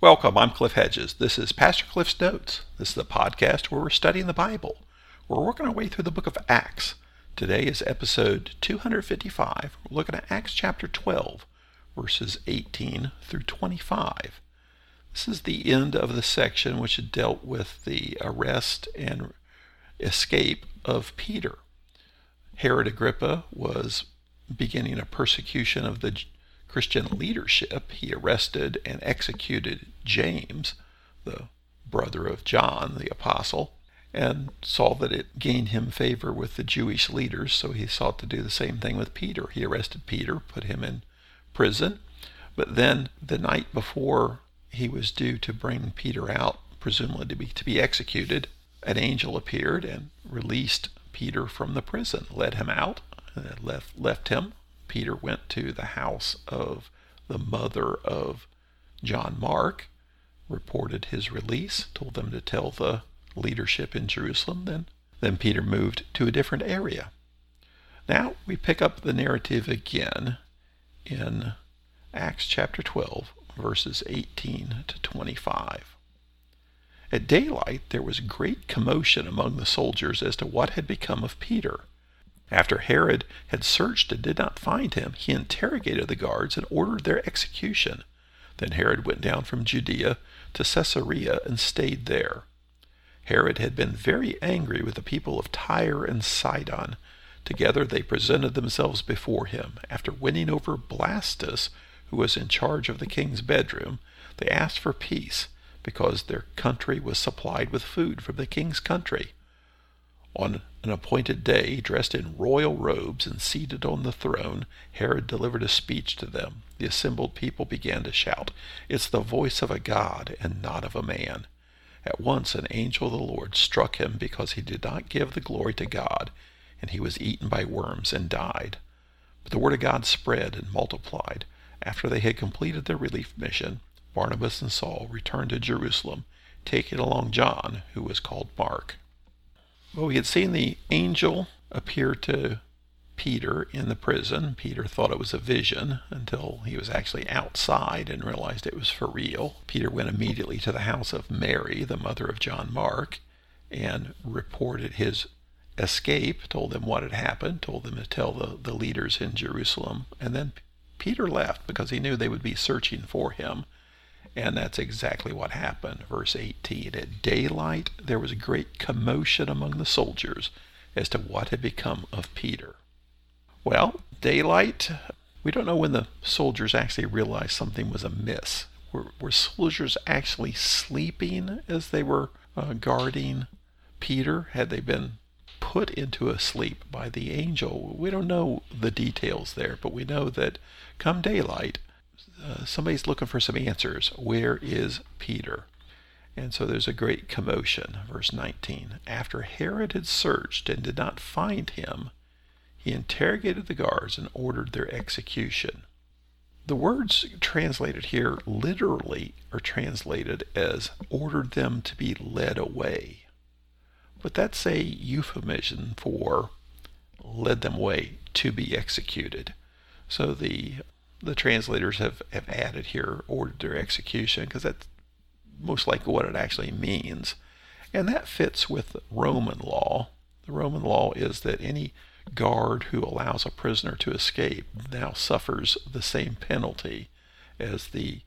Welcome, I'm Cliff Hedges. This is Pastor Cliff's Notes. This is the podcast where we're studying the Bible. We're working our way through the book of Acts. Today is episode 255. We're looking at Acts chapter 12, verses 18 through 25. This is the end of the section which dealt with the arrest and escape of Peter. Herod Agrippa was beginning a persecution of the Christian leadership, he arrested and executed James, the brother of John the apostle, and saw that it gained him favor with the Jewish leaders, so he sought to do the same thing with Peter. He arrested Peter, put him in prison, but then the night before he was due to bring Peter out, presumably to be, to be executed, an angel appeared and released Peter from the prison, led him out, left, left him Peter went to the house of the mother of John Mark, reported his release, told them to tell the leadership in Jerusalem. Then, then Peter moved to a different area. Now we pick up the narrative again in Acts chapter 12, verses 18 to 25. At daylight there was great commotion among the soldiers as to what had become of Peter. After Herod had searched and did not find him, he interrogated the guards and ordered their execution. Then Herod went down from Judea to Caesarea and stayed there. Herod had been very angry with the people of Tyre and Sidon. Together they presented themselves before him. After winning over Blastus, who was in charge of the king's bedroom, they asked for peace, because their country was supplied with food from the king's country. On an appointed day, dressed in royal robes and seated on the throne, Herod delivered a speech to them. The assembled people began to shout, It's the voice of a God and not of a man. At once an angel of the Lord struck him because he did not give the glory to God, and he was eaten by worms and died. But the word of God spread and multiplied. After they had completed their relief mission, Barnabas and Saul returned to Jerusalem, taking along John, who was called Mark. Well, we had seen the angel appear to Peter in the prison. Peter thought it was a vision until he was actually outside and realized it was for real. Peter went immediately to the house of Mary, the mother of John Mark, and reported his escape, told them what had happened, told them to tell the, the leaders in Jerusalem. And then Peter left because he knew they would be searching for him. And that's exactly what happened. Verse 18 At daylight there was a great commotion among the soldiers as to what had become of Peter. Well, daylight, we don't know when the soldiers actually realized something was amiss. Were, were soldiers actually sleeping as they were uh, guarding Peter? Had they been put into a sleep by the angel? We don't know the details there, but we know that come daylight, uh, somebody's looking for some answers. Where is Peter? And so there's a great commotion. Verse 19. After Herod had searched and did not find him, he interrogated the guards and ordered their execution. The words translated here literally are translated as ordered them to be led away. But that's a euphemism for led them away to be executed. So the the translators have, have added here ordered their execution because that's most likely what it actually means. And that fits with Roman law. The Roman law is that any guard who allows a prisoner to escape now suffers the same penalty as the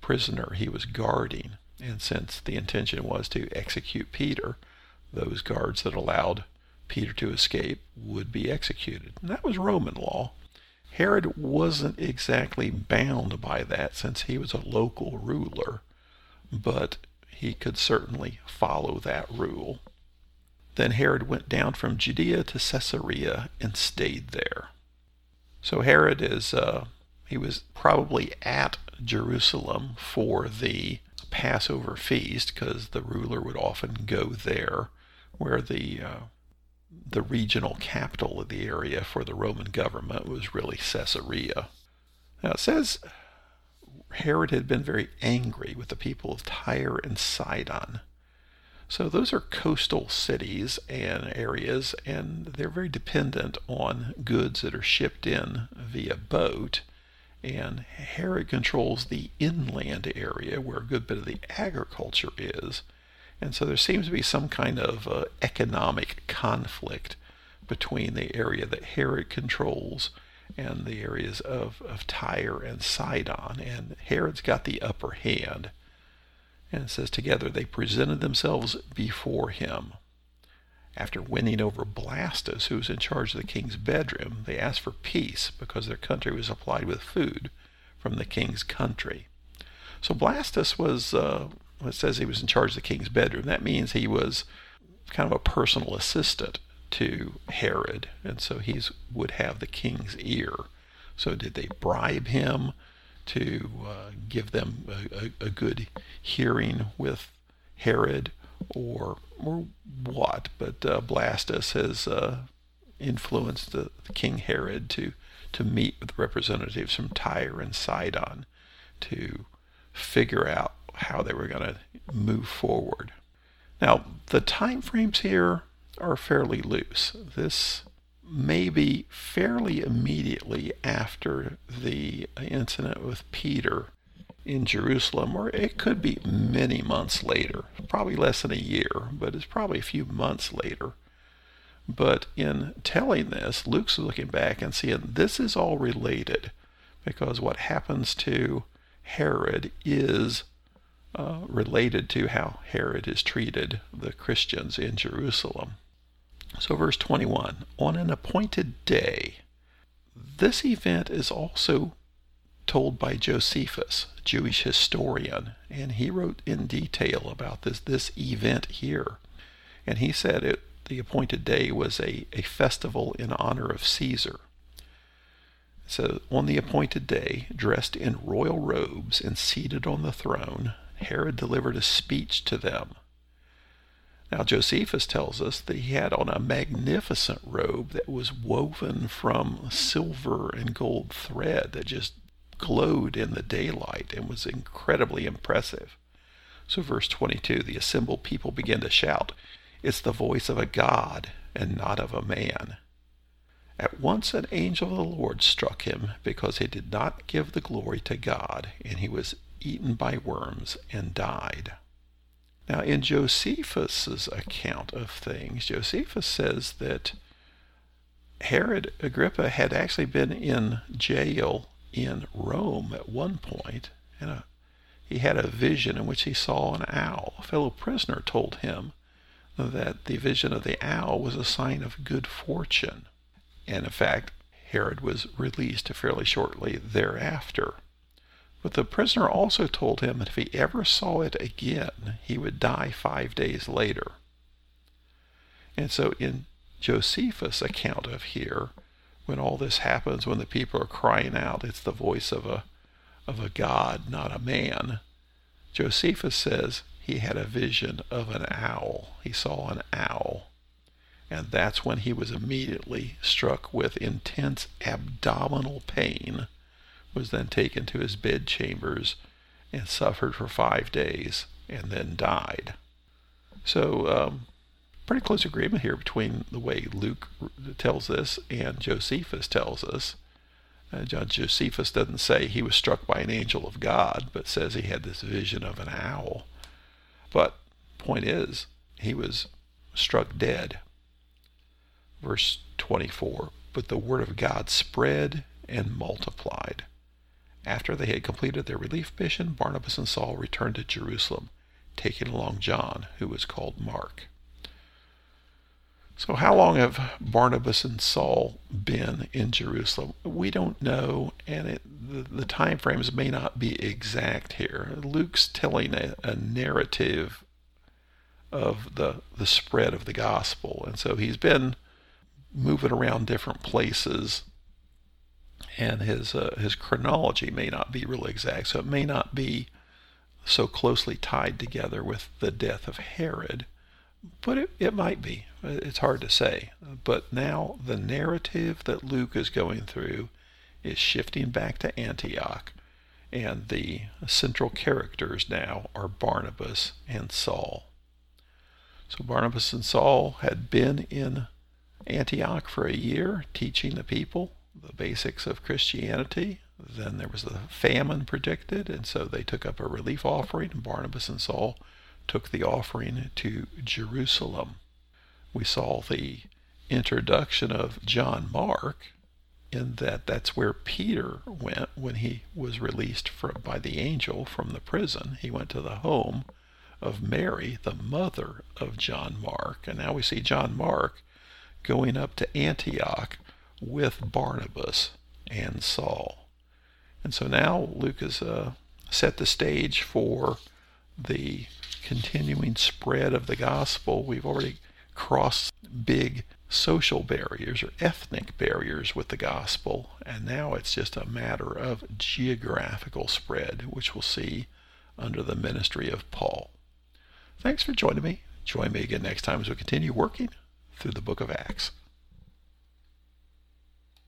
prisoner he was guarding. And since the intention was to execute Peter, those guards that allowed Peter to escape would be executed. And that was Roman law. Herod wasn't exactly bound by that since he was a local ruler, but he could certainly follow that rule. Then Herod went down from Judea to Caesarea and stayed there. So Herod is, uh, he was probably at Jerusalem for the Passover feast because the ruler would often go there where the uh, the regional capital of the area for the Roman government was really Caesarea. Now it says Herod had been very angry with the people of Tyre and Sidon. So those are coastal cities and areas, and they're very dependent on goods that are shipped in via boat. and Herod controls the inland area where a good bit of the agriculture is. And so there seems to be some kind of uh, economic conflict between the area that Herod controls and the areas of, of Tyre and Sidon. And Herod's got the upper hand. And it says, Together they presented themselves before him. After winning over Blastus, who was in charge of the king's bedroom, they asked for peace because their country was supplied with food from the king's country. So Blastus was, uh, it says he was in charge of the king's bedroom. That means he was kind of a personal assistant to Herod, and so he would have the king's ear. So did they bribe him to uh, give them a, a, a, good hearing with Herod, or or what? But uh, Blastus has uh, influenced the, the, King Herod to to meet with representatives from Tyre and Sidon to figure out how they were going to move forward. Now, the time frames here are fairly loose. This may be fairly immediately after the incident with Peter in Jerusalem, or it could be many months later, probably less than a year, but it's probably a few months later. But in telling this, Luke's looking back and seeing this is all related because what happens to Herod is uh, related to how Herod has treated the Christians in Jerusalem. So, verse 21 On an appointed day, this event is also told by Josephus, Jewish historian, and he wrote in detail about this, this event here. And he said it, the appointed day was a, a festival in honor of Caesar. So, on the appointed day, dressed in royal robes and seated on the throne, Herod delivered a speech to them. Now, Josephus tells us that he had on a magnificent robe that was woven from silver and gold thread that just glowed in the daylight and was incredibly impressive. So, verse 22 the assembled people began to shout, It's the voice of a God and not of a man. At once an angel of the Lord struck him because he did not give the glory to God, and he was eaten by worms and died. Now, in Josephus's account of things, Josephus says that Herod Agrippa had actually been in jail in Rome at one point, and a, he had a vision in which he saw an owl. A fellow prisoner told him that the vision of the owl was a sign of good fortune. And in fact, Herod was released fairly shortly thereafter. But the prisoner also told him that if he ever saw it again, he would die five days later. And so in Josephus' account of here, when all this happens, when the people are crying out, it's the voice of a of a God, not a man. Josephus says he had a vision of an owl. He saw an owl. And that's when he was immediately struck with intense abdominal pain was then taken to his bed chambers and suffered for five days and then died. So, um, pretty close agreement here between the way Luke tells this and Josephus tells us. Uh, John Josephus doesn't say he was struck by an angel of God, but says he had this vision of an owl. But point is, he was struck dead. Verse 24 But the word of God spread and multiplied. After they had completed their relief mission, Barnabas and Saul returned to Jerusalem, taking along John, who was called Mark. So, how long have Barnabas and Saul been in Jerusalem? We don't know, and it, the, the time frames may not be exact here. Luke's telling a, a narrative of the, the spread of the gospel, and so he's been moving around different places and his uh, his chronology may not be really exact, so it may not be so closely tied together with the death of Herod, but it, it might be. It's hard to say. But now the narrative that Luke is going through is shifting back to Antioch, and the central characters now are Barnabas and Saul. So Barnabas and Saul had been in Antioch for a year teaching the people the basics of Christianity, then there was the famine predicted, and so they took up a relief offering, and Barnabas and Saul took the offering to Jerusalem. We saw the introduction of John Mark in that that's where Peter went when he was released from, by the angel from the prison. He went to the home of Mary, the mother of John Mark. And now we see John Mark going up to Antioch with Barnabas and Saul. And so now Luke has uh, set the stage for the continuing spread of the gospel. We've already crossed big social barriers or ethnic barriers with the gospel, and now it's just a matter of geographical spread, which we'll see under the ministry of Paul. Thanks for joining me. Join me again next time as we continue working through the book of Acts.